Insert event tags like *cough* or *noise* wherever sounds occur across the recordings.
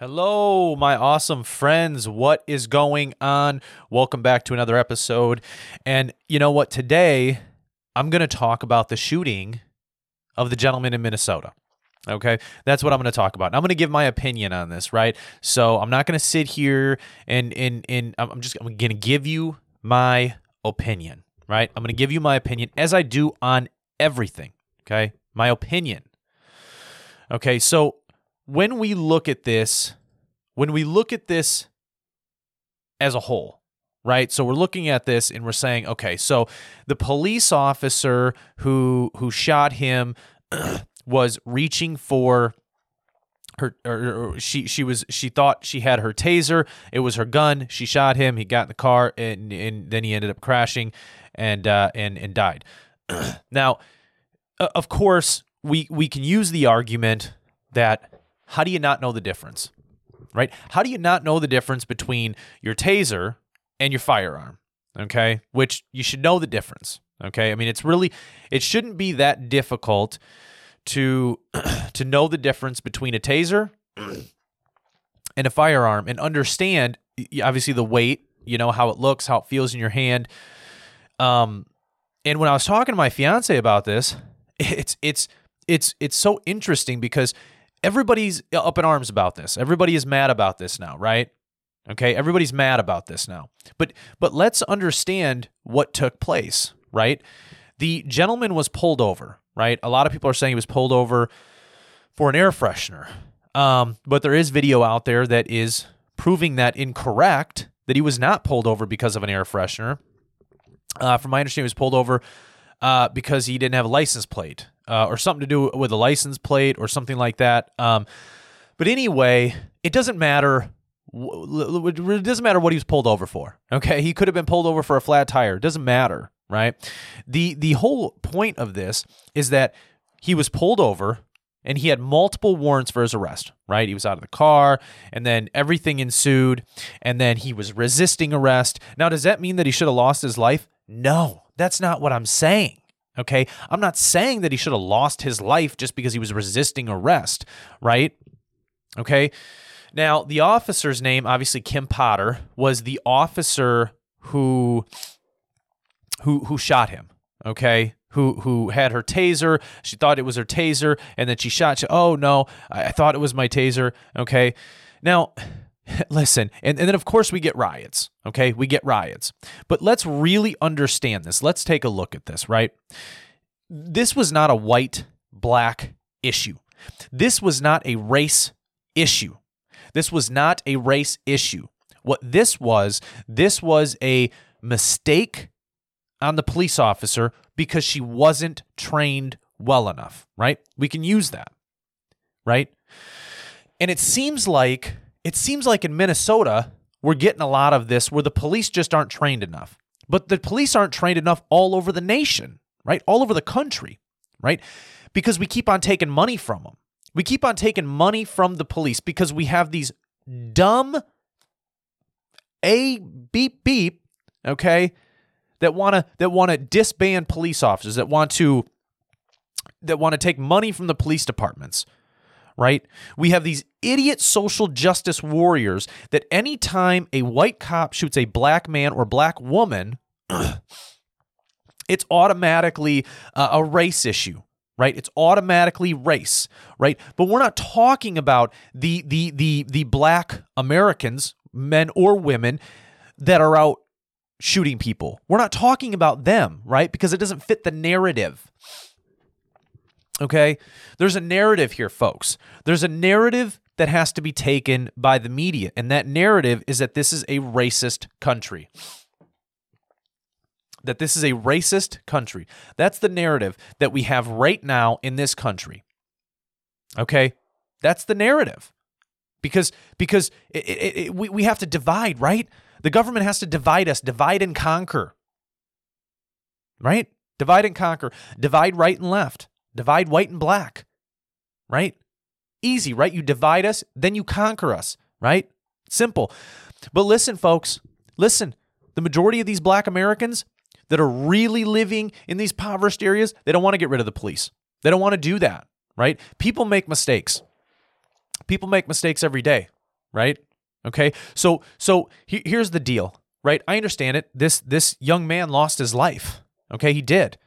Hello, my awesome friends. What is going on? Welcome back to another episode. And you know what? Today, I'm going to talk about the shooting of the gentleman in Minnesota. Okay, that's what I'm going to talk about. And I'm going to give my opinion on this, right? So I'm not going to sit here and and and I'm just I'm going to give you my opinion, right? I'm going to give you my opinion as I do on everything. Okay, my opinion. Okay, so when we look at this, when we look at this as a whole, right? So we're looking at this and we're saying, okay, so the police officer who who shot him *clears throat* was reaching for her or, or she she was she thought she had her taser. It was her gun. She shot him. He got in the car and and then he ended up crashing and uh and and died. *clears throat* Now of course we we can use the argument that how do you not know the difference? Right? How do you not know the difference between your taser and your firearm? Okay? Which you should know the difference. Okay? I mean, it's really it shouldn't be that difficult to *clears throat* to know the difference between a taser and a firearm and understand obviously the weight, you know, how it looks, how it feels in your hand. Um and when I was talking to my fiance about this, *laughs* it's it's it's it's so interesting because everybody's up in arms about this. Everybody is mad about this now, right? Okay, everybody's mad about this now. But but let's understand what took place, right? The gentleman was pulled over, right? A lot of people are saying he was pulled over for an air freshener. Um, but there is video out there that is proving that incorrect, that he was not pulled over because of an air freshener. Uh, from my understanding, he was pulled over uh, because he didn't have a license plate uh, or something to do with a license plate or something like that. Um, but anyway, it doesn't matter. It doesn't matter what he was pulled over for. Okay, he could have been pulled over for a flat tire. It doesn't matter, right? the The whole point of this is that he was pulled over and he had multiple warrants for his arrest, right? He was out of the car and then everything ensued and then he was resisting arrest. Now, does that mean that he should have lost his life? No, that's not what I'm saying. Okay. I'm not saying that he should have lost his life just because he was resisting arrest, right? Okay. Now, the officer's name, obviously Kim Potter, was the officer who who who shot him. Okay. Who who had her taser. She thought it was her taser, and then she shot. Oh no, I thought it was my taser. Okay. Now, *laughs* listen, and, and then of course we get riots. Okay, we get riots. But let's really understand this. Let's take a look at this, right? This was not a white black issue. This was not a race issue. This was not a race issue. What this was, this was a mistake on the police officer because she wasn't trained well enough, right? We can use that, right? And it seems like it seems like in Minnesota, we're getting a lot of this where the police just aren't trained enough. But the police aren't trained enough all over the nation, right? All over the country, right? Because we keep on taking money from them. We keep on taking money from the police because we have these dumb a beep beep, okay, that want to that want to disband police officers, that want to that want to take money from the police departments right? We have these idiot social justice warriors that anytime a white cop shoots a black man or black woman, *clears throat* it's automatically uh, a race issue right? It's automatically race right? But we're not talking about the the the the black americans men or women that are out shooting people. We're not talking about them right? Because it doesn't fit the narrative Okay? There's a narrative here, folks. There's a narrative that has to be taken by the media, and that narrative is that this is a racist country. That this is a racist country. That's the narrative that we have right now in this country. Okay? That's the narrative. Because because it, it, it, we, we have to divide, right? The government has to divide us, divide and conquer. Right? Divide and conquer. Divide right and left. Divide white and black, right? Easy, right? You divide us, then you conquer us, right? Simple. But listen, folks, listen. The majority of these black Americans that are really living in these impoverished areas, they don't want to get rid of the police. They don't want to do that, right? People make mistakes. People make mistakes every day, right? Okay. So so he, here's the deal, right? I understand it. This this young man lost his life. Okay, he did.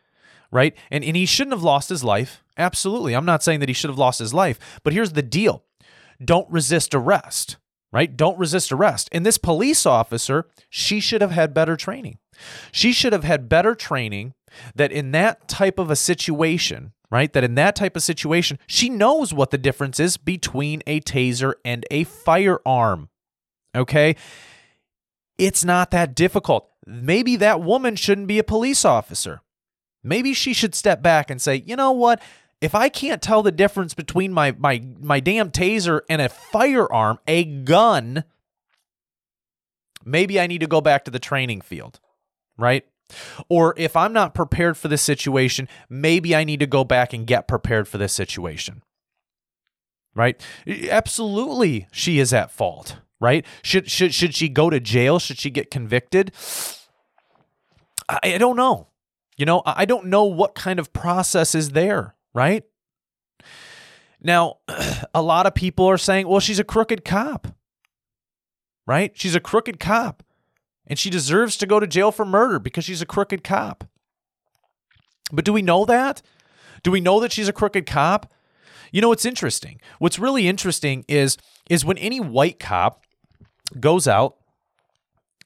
Right? And and he shouldn't have lost his life. Absolutely. I'm not saying that he should have lost his life, but here's the deal. Don't resist arrest. Right? Don't resist arrest. And this police officer, she should have had better training. She should have had better training that in that type of a situation, right? That in that type of situation, she knows what the difference is between a taser and a firearm. Okay? It's not that difficult. Maybe that woman shouldn't be a police officer. Maybe she should step back and say, you know what? If I can't tell the difference between my my my damn taser and a firearm, a gun, maybe I need to go back to the training field, right? Or if I'm not prepared for this situation, maybe I need to go back and get prepared for this situation. Right? Absolutely, she is at fault right? Should should should she go to jail? Should she get convicted? I, I don't know. You know, I don't know what kind of process is there, right? Now, *clears throat* a lot of people are saying, well, she's a crooked cop, right? She's a crooked cop and she deserves to go to jail for murder because she's a crooked cop. But do we know that? Do we know that she's a crooked cop? You know what's interesting? What's really interesting is is when any white cop goes out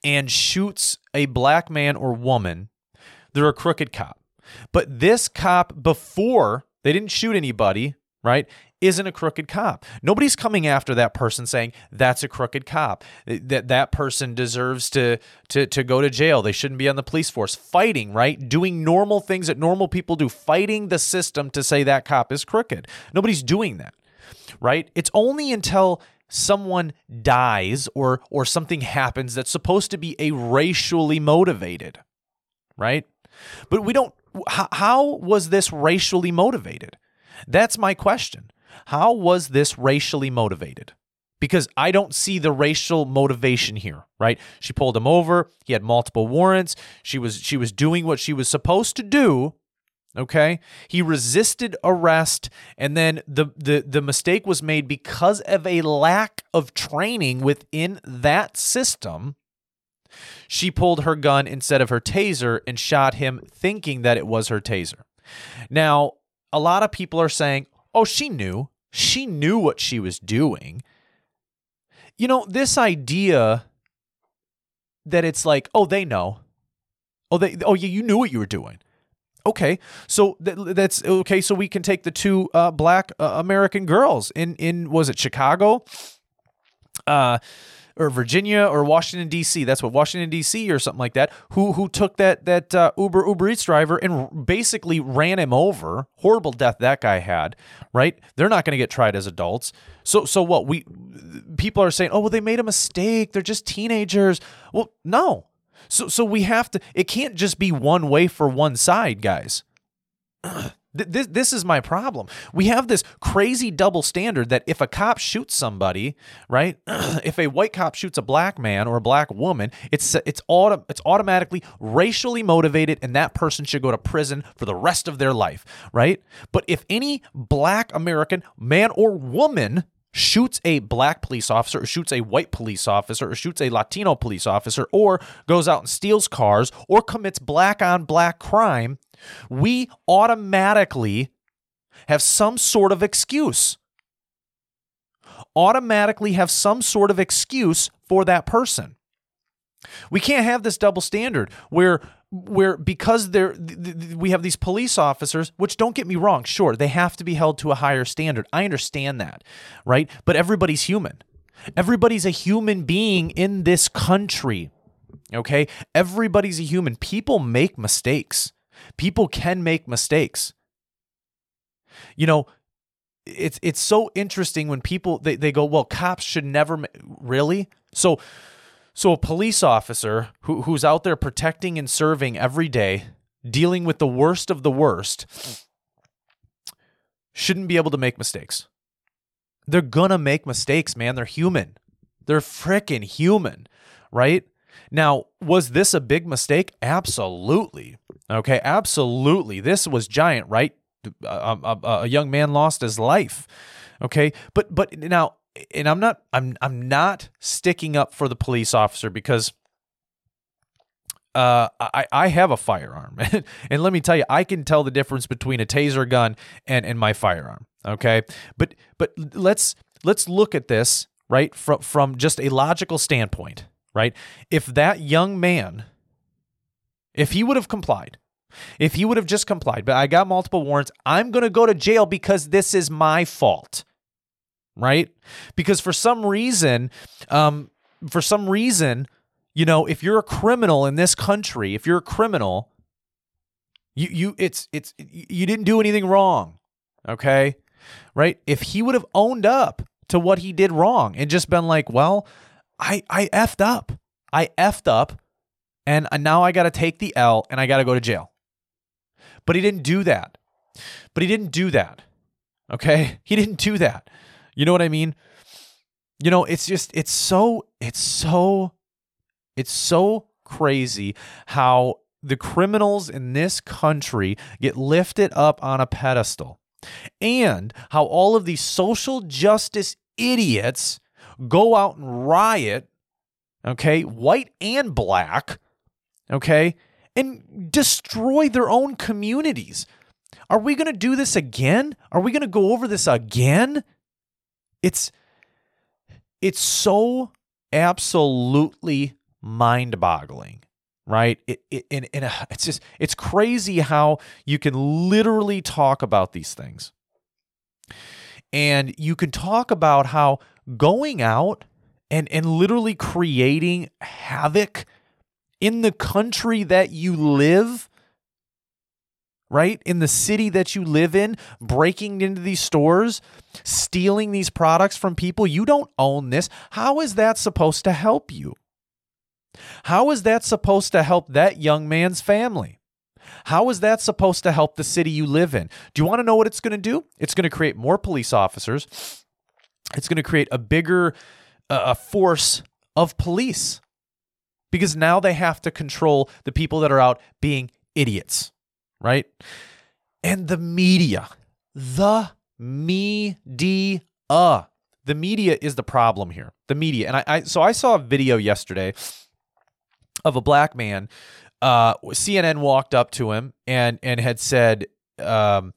and shoots a black man or woman, they're a crooked cop. But this cop, before they didn't shoot anybody, right, isn't a crooked cop. Nobody's coming after that person saying that's a crooked cop. That that person deserves to to to go to jail. They shouldn't be on the police force. Fighting, right? Doing normal things that normal people do, fighting the system to say that cop is crooked. Nobody's doing that. Right? It's only until someone dies or or something happens that's supposed to be a racially motivated right but we don't how, how was this racially motivated that's my question how was this racially motivated because I don't see the racial motivation here, right? She pulled him over, he had multiple warrants, she was she was doing what she was supposed to do, Okay. He resisted arrest, and then the, the, the mistake was made because of a lack of training within that system. She pulled her gun instead of her taser and shot him, thinking that it was her taser. Now, a lot of people are saying, oh, she knew. She knew what she was doing. You know, this idea that it's like, oh, they know. Oh, they, oh, yeah, you knew what you were doing. Okay, so th- that's okay. So we can take the two uh, black uh, American girls in in was it Chicago, uh, or Virginia or Washington D.C. That's what Washington D.C. or something like that. Who who took that that uh, Uber Uber Eats driver and basically ran him over. Horrible death that guy had. Right? They're not going to get tried as adults. So so what we people are saying? Oh well, they made a mistake. They're just teenagers. Well, no. So so we have to it can't just be one way for one side, guys. *clears throat* This, this is my problem. We have this crazy double standard that if a cop shoots somebody, right? *clears throat* if a white cop shoots a black man or a black woman, it's it's auto, it's automatically racially motivated and that person should go to prison for the rest of their life, right? But if any black American man or woman shoots a black police officer or shoots a white police officer or shoots a Latino police officer or goes out and steals cars or commits black on black crime, we automatically have some sort of excuse. Automatically have some sort of excuse for that person. We can't have this double standard where where because they're th- th- we have these police officers which don't get me wrong sure they have to be held to a higher standard. I understand that right? But everybody's human. Everybody's a human being in this country okay? Everybody's a human. People make mistakes people can make mistakes you know it's it's so interesting when people they, they go well cops should never really so so a police officer who, who's out there protecting and serving every day, dealing with the worst of the worst, shouldn't be able to make mistakes. They're gonna make mistakes, man. They're human. They're freaking human, right? Now, was this a big mistake? Absolutely. Okay, absolutely. This was giant, right? A, a, a young man lost his life. Okay, but but now and I'm not I'm I'm not sticking up for the police officer because uh, I, I have a firearm. *laughs* and let me tell you, I can tell the difference between a taser gun and, and my firearm. Okay. But but let's let's look at this, right, from from just a logical standpoint, right? If that young man, if he would have complied, if he would have just complied, but I got multiple warrants, I'm gonna go to jail because this is my fault. Right? Because for some reason, um, for some reason, you know, if you're a criminal in this country, if you're a criminal, you you it's it's you didn't do anything wrong. Okay? Right? If he would have owned up to what he did wrong and just been like, "Well, I I effed up. I effed up and uh, now I got to take the L and I got to go to jail." But he didn't do that. But he didn't do that. Okay? *laughs* He didn't do that. You know what I mean? You know, it's just it's so it's so it's so crazy how the criminals in this country get lifted up on a pedestal and how all of these social justice idiots go out and riot, okay, white and black, okay, and destroy their own communities. Are we going to do this again? Are we going to go over this again? It's it's so absolutely mind-boggling right it, it, and uh, it's just it's crazy how you can literally talk about these things and you can talk about how going out and and literally creating havoc in the country that you live right in the city that you live in breaking into these stores stealing these products from people you don't own this how is that supposed to help you how is that supposed to help that young man's family? How is that supposed to help the city you live in? Do you want to know what it's going to do? It's going to create more police officers. It's going to create a bigger uh, force of police because now they have to control the people that are out being idiots, right? And the media, the media, the media is the problem here. The media, and I, I so I saw a video yesterday of a black man. Uh, CNN walked up to him and and had said, um,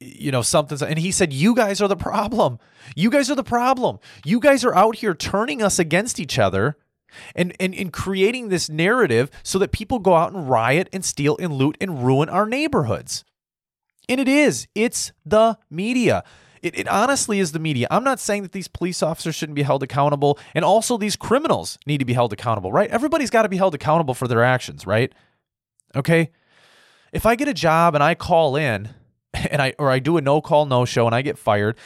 you know, something, and he said, "You guys are the problem. You guys are the problem. You guys are out here turning us against each other." And, and, and creating this narrative so that people go out and riot and steal and loot and ruin our neighborhoods. And it is. It's the media. It, it honestly is the media. I'm not saying that these police officers shouldn't be held accountable, and also these criminals need to be held accountable, right? Everybody's got to be held accountable for their actions, right? Okay. If I get a job and I call in, *laughs* and I or I do a no call no show and I get fired,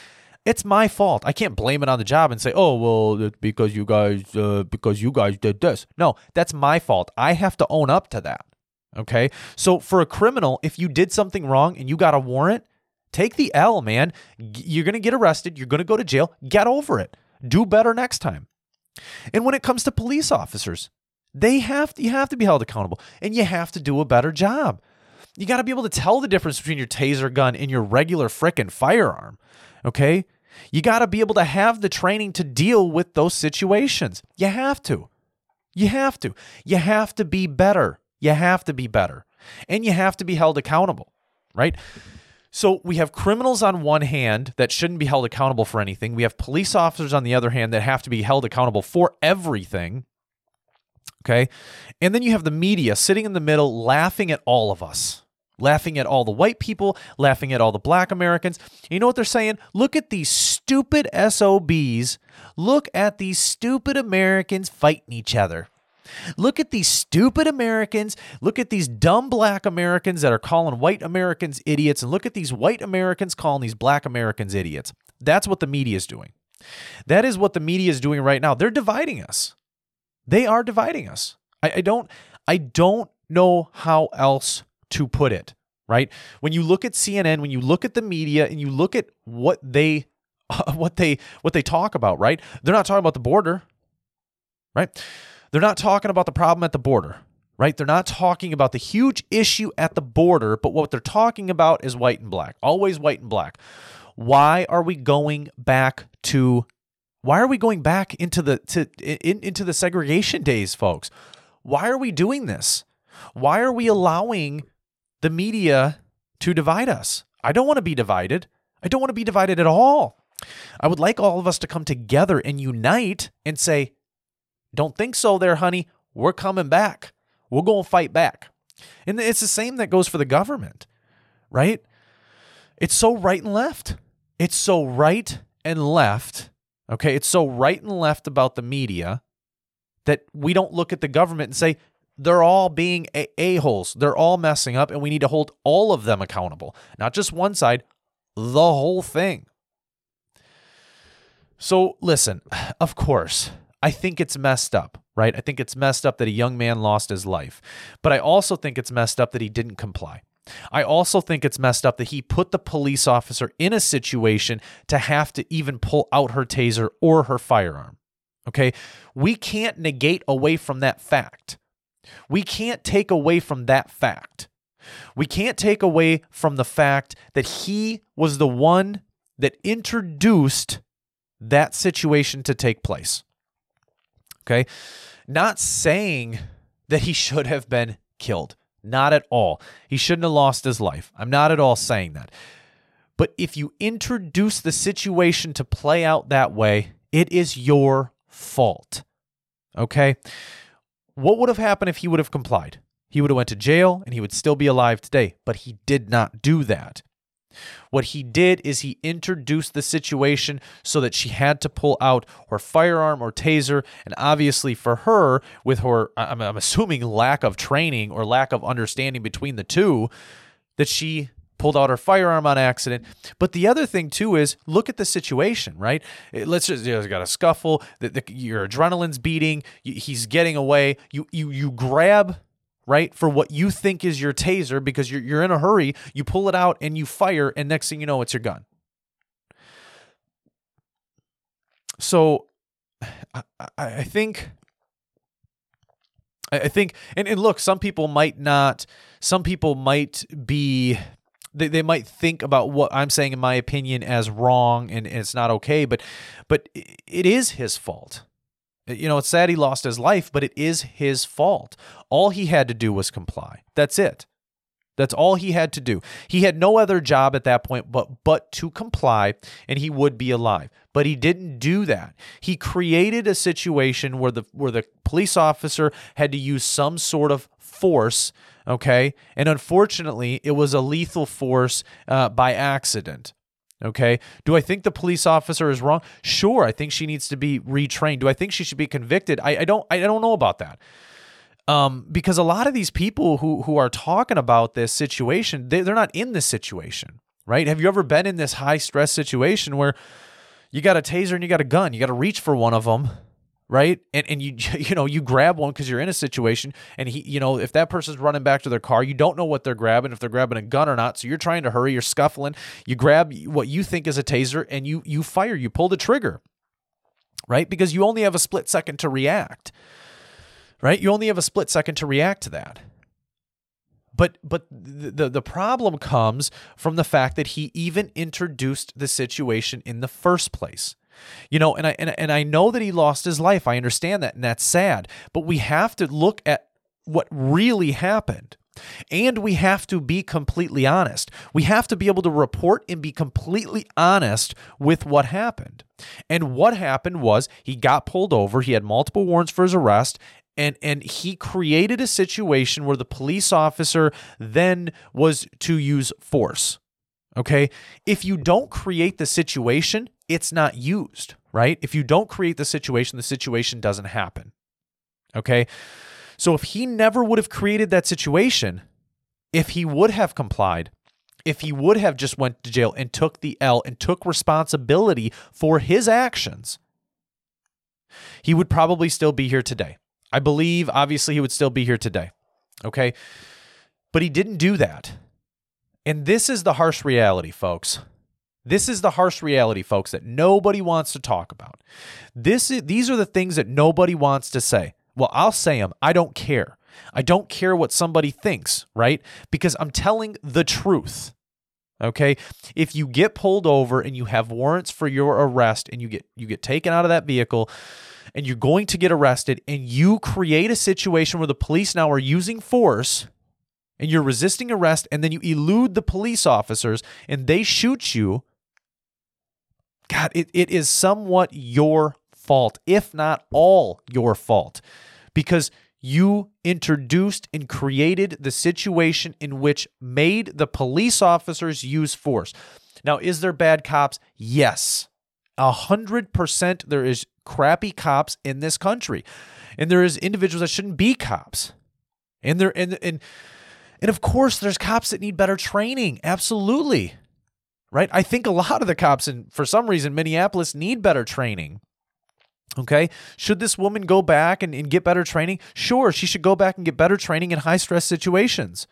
it's my fault. I can't blame it on the job and say, "Oh, well, because you guys uh, because you guys did this." No, that's my fault. I have to own up to that. Okay? So for a criminal, if you did something wrong and you got a warrant, Take the L, man. You're going to get arrested. You're going to go to jail. Get over it. Do better next time. And when it comes to police officers, they have to, you have to be held accountable and you have to do a better job. You got to be able to tell the difference between your taser gun and your regular frickin' firearm. Okay? You got to be able to have the training to deal with those situations. You have to. You have to. You have to be better. You have to be better. And you have to be held accountable, right? So we have criminals on one hand that shouldn't be held accountable for anything. We have police officers on the other hand that have to be held accountable for everything. Okay. And then you have the media sitting in the middle laughing at all of us, laughing at all the white people, laughing at all the black Americans. You know what they're saying? Look at these stupid SOBs. Look at these stupid Americans fighting each other. Look at these stupid Americans. Look at these dumb black Americans that are calling white Americans idiots. And look at these white Americans calling these black Americans idiots. That's what the media is doing. That is what the media is doing right now. They're dividing us. They are dividing us. I, I don't I don't know how else to put it, right? When you look at CNN, when you look at the media and you look at what they *laughs* what they what they talk about, right? They're not talking about the border, right? They're not talking about the problem at the border, right? They're not talking about the huge issue at the border, but what they're talking about is white and black, always white and black. Why are we going back to Why are we going back into the to in, into the segregation days, folks? Why are we doing this? Why are we allowing the media to divide us? I don't want to be divided. I don't want to be divided at all. I would like all of us to come together and unite and say, Don't think so there, honey. We're coming back. We're going to fight back. And it's the same that goes for the government, right? It's so right and left. It's so right and left. Okay. It's so right and left about the media that we don't look at the government and say, they're all being a-holes. They're all messing up, and we need to hold all of them accountable, not just one side, the whole thing. So, listen, *sighs* of course, I think it's messed up, right? I think it's messed up that a young man lost his life. But I also think it's messed up that he didn't comply. I also think it's messed up that he put the police officer in a situation to have to even pull out her taser or her firearm. Okay? We can't negate away from that fact. We can't take away from that fact. We can't take away from the fact that he was the one that introduced that situation to take place. Okay. Not saying that he should have been killed. Not at all. He shouldn't have lost his life. I'm not at all saying that. But if you introduce the situation to play out that way, it is your fault. Okay? What would have happened if he would have complied? He would have went to jail and he would still be alive today, but he did not do that. What he did is he introduced the situation so that she had to pull out her firearm or taser. And obviously, for her, with her, I'm, assuming lack of training or lack of understanding between the two, that she pulled out her firearm on accident. But the other thing too is look at the situation, right? Let's just you know, got a scuffle, the, the, your adrenaline's beating, he's getting away. You you you grab right? For what you think is your taser because you're, you're in a hurry, you pull it out and you fire, and next thing you know, it's your gun. So I, I think. I think, and, and look, some people might not, some people might be they, they might think about what I'm saying in my opinion as wrong and, and, it's not okay, but but it is his fault. You know, it's sad he lost his life, but it is his fault. All he had to do was comply. That's it. That's all he had to do. He had no other job at that point but but to comply and he would be alive. But he didn't do that. He created a situation where the where the police officer had to use some sort of force, okay? And unfortunately, it was a lethal force uh, by accident. Okay. Do I think the police officer is wrong? Sure. I think she needs to be retrained. Do I think she should be convicted? I, I don't I don't know about that. Um, because a lot of these people who who are talking about this situation, they, they're not in this situation, right? Have you ever been in this high stress situation where you got a taser and you got a gun, you got to reach for one of them, right? And and you *laughs* you know you grab one because you're in a situation, and he you know if that person's running back to their car, you don't know what they're grabbing, if they're grabbing a gun or not. So you're trying to hurry, you're scuffling, you grab what you think is a taser, and you you fire, you pull the trigger, right? Because you only have a split second to react, right? You only have a split second to react to that. But but the the problem comes from the fact that he even introduced the situation in the first place. You know, and I and, and I know that he lost his life. I understand that, and that's sad. But we have to look at what really happened. And we have to be completely honest. We have to be able to report and be completely honest with what happened. And what happened was he got pulled over, he had multiple warrants for his arrest, and and he created a situation where the police officer then was to use force. Okay? If you don't create the situation, it's not used, right? If you don't create the situation, the situation doesn't happen. Okay. So if he never would have created that situation, if he would have complied, if he would have just went to jail and took the L and took responsibility for his actions, he would probably still be here today. I believe obviously he would still be here today. Okay? But he didn't do that. And this is the harsh reality, folks. This is the harsh reality, folks, that nobody wants to talk about. This is, these are the things that nobody wants to say. Well, I'll say them. I don't care. I don't care what somebody thinks, right? Because I'm telling the truth. Okay? If you get pulled over and you have warrants for your arrest and you get you get taken out of that vehicle and you're going to get arrested and you create a situation where the police now are using force and you're resisting arrest and then you elude the police officers and they shoot you, God, it, it is somewhat your fault, if not all your fault, because you introduced and created the situation in which made the police officers use force. Now, is there bad cops? Yes. A hundred percent there is crappy cops in this country. And there is individuals that shouldn't be cops. And there and and and of course there's cops that need better training. Absolutely. Right? I think a lot of the cops in for some reason Minneapolis need better training. Okay. Should this woman go back and, and get better training? Sure, she should go back and get better training in high stress situations.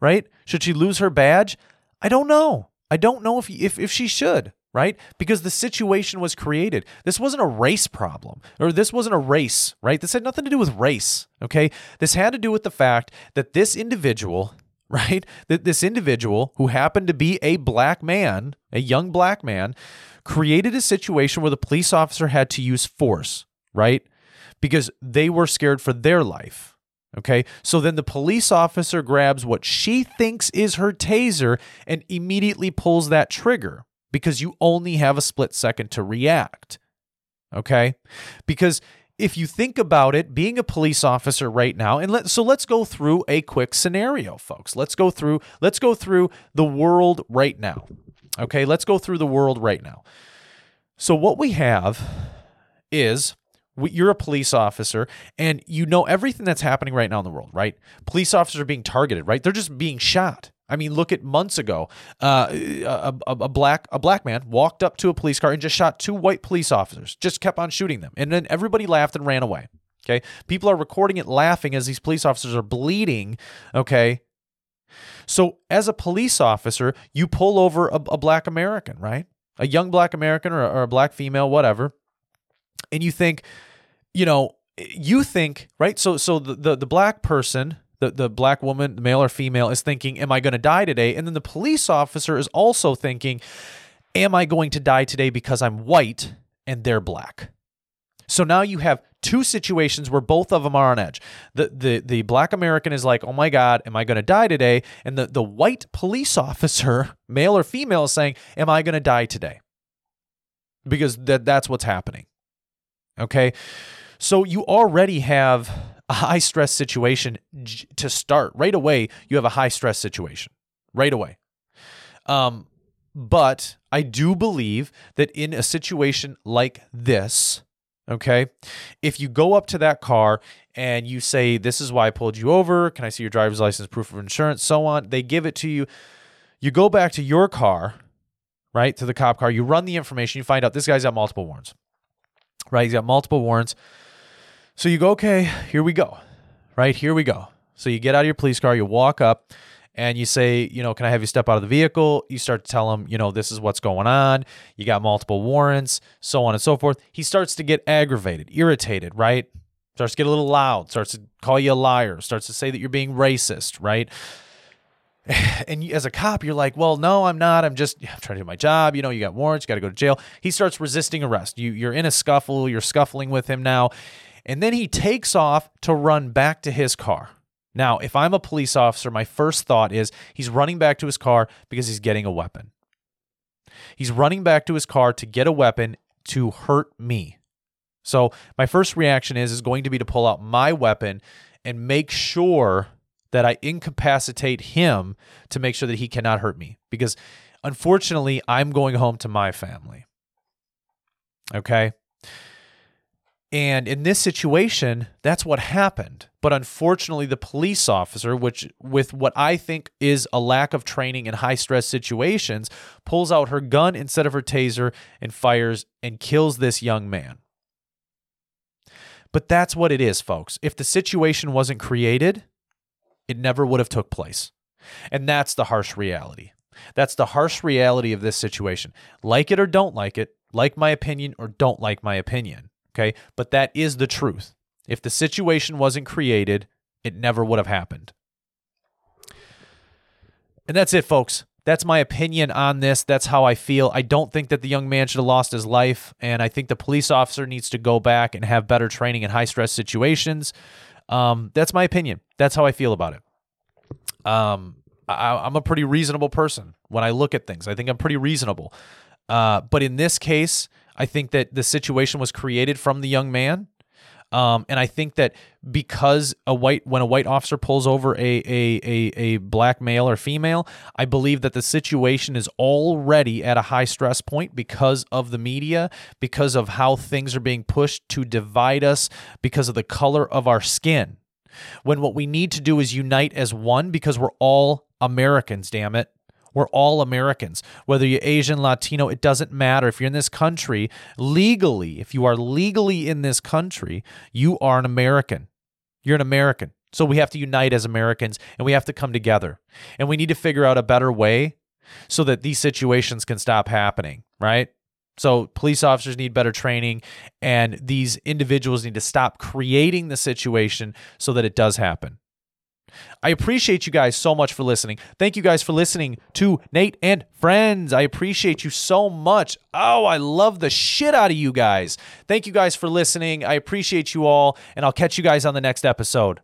Right? Should she lose her badge? I don't know. I don't know if, if, if she should, right? Because the situation was created. This wasn't a race problem, or this wasn't a race, right? This had nothing to do with race, okay? This had to do with the fact that this individual, right? That this individual who happened to be a black man, a young black man, created a situation where the police officer had to use force, right? Because they were scared for their life. Okay. So then the police officer grabs what she thinks is her taser and immediately pulls that trigger because you only have a split second to react. Okay. Because if you think about it, being a police officer right now, and let, so let's go through a quick scenario, folks. Let's go through, let's go through the world right now. Okay, let's go through the world right now. So, what we have is you're a police officer and you know everything that's happening right now in the world, right? Police officers are being targeted, right? They're just being shot. I mean, look at months ago, uh, a, a, a, black a black man walked up to a police car and just shot two white police officers. Just kept on shooting them, and then everybody laughed and ran away. Okay, people are recording it, laughing as these police officers are bleeding. Okay, so, as a police officer, you pull over a, a black American, right? A young black American or, or a black female, whatever, and you think, you know, you think, right? So, so the the, the black person the, the black woman, male or female, is thinking, Am I going to die today? And then the police officer is also thinking, Am I going to die today because I'm white and they're black? So now you have two situations where both of them are on edge. The the the black American is like, "Oh my god, am I going to die today?" And the the white police *laughs* officer, male or female is saying, "Am I going to die today?" Because that that's what's happening. Okay? So you already have a high stress situation to start. Right away, you have a high stress situation. Right away. Um but I do believe that in a situation like this, Okay. If you go up to that car and you say, This is why I pulled you over. Can I see your driver's license, proof of insurance, so on? They give it to you. You go back to your car, right? To the cop car. You run the information. You find out this guy's got multiple warrants, right? He's got multiple warrants. So you go, Okay, here we go, right? Here we go. So you get out of your police car, you walk up and you say, you know, can I have you step out of the vehicle? You start to tell him, you know, this is what's going on. You got multiple warrants, so on and so forth. He starts to get aggravated, irritated, right? Starts to get a little loud, starts to call you a liar, starts to say that you're being racist, right? *sighs* And as a cop, you're like, well, no, I'm not. I'm just I'm trying to do my job. You know, you got warrants, you got to go to jail. He starts resisting arrest. You, you're in a scuffle, you're scuffling with him now. And then he takes off to run back to his car now, if I'm a police officer, my first thought is he's running back to his car because he's getting a weapon. He's running back to his car to get a weapon to hurt me. So, my first reaction is is going to be to pull out my weapon and make sure that I incapacitate him to make sure that he cannot hurt me because unfortunately, I'm going home to my family. Okay? And in this situation, that's what happened. But unfortunately, the police officer, which with what I think is a lack of training in high stress situations, pulls out her gun instead of her taser and fires and kills this young man. But that's what it is, folks. If the situation wasn't created, it never would have took place. And that's the harsh reality. That's the harsh reality of this situation. Like it or don't like it, like my opinion or don't like my opinion Okay. But that is the truth. If the situation wasn't created, it never would have happened. And that's it, folks. that's my opinion on this. That's how I feel. I don't think that the young man should have lost his life, and I think the police officer needs to go back and have better training in high stress situations. Um, that's my opinion. That's how I feel about it. Um, I, am a pretty reasonable person when I look at things. I think I'm pretty reasonable. Uh, but in this case, I think that the situation was created from the young man. Um, and I think that because a white when a white officer pulls over a, a a a black male or female, I believe that the situation is already at a high stress point because of the media, because of how things are being pushed to divide us, because of the color of our skin. When what we need to do is unite as one because we're all Americans, damn it. We're all Americans. Whether you're Asian, Latino, it doesn't matter. If you're in this country legally, if you are legally in this country, you are an American. You're an American. So we have to unite as Americans and we have to come together. And we need to figure out a better way so that these situations can stop happening, right? So police officers need better training and these individuals need to stop creating the situation so that it does happen. I appreciate you guys so much for listening. Thank you guys for listening to Nate and Friends. I appreciate you so much. Oh, I love the shit out of you guys. Thank you guys for listening. I appreciate you all, and I'll catch you guys on the next episode.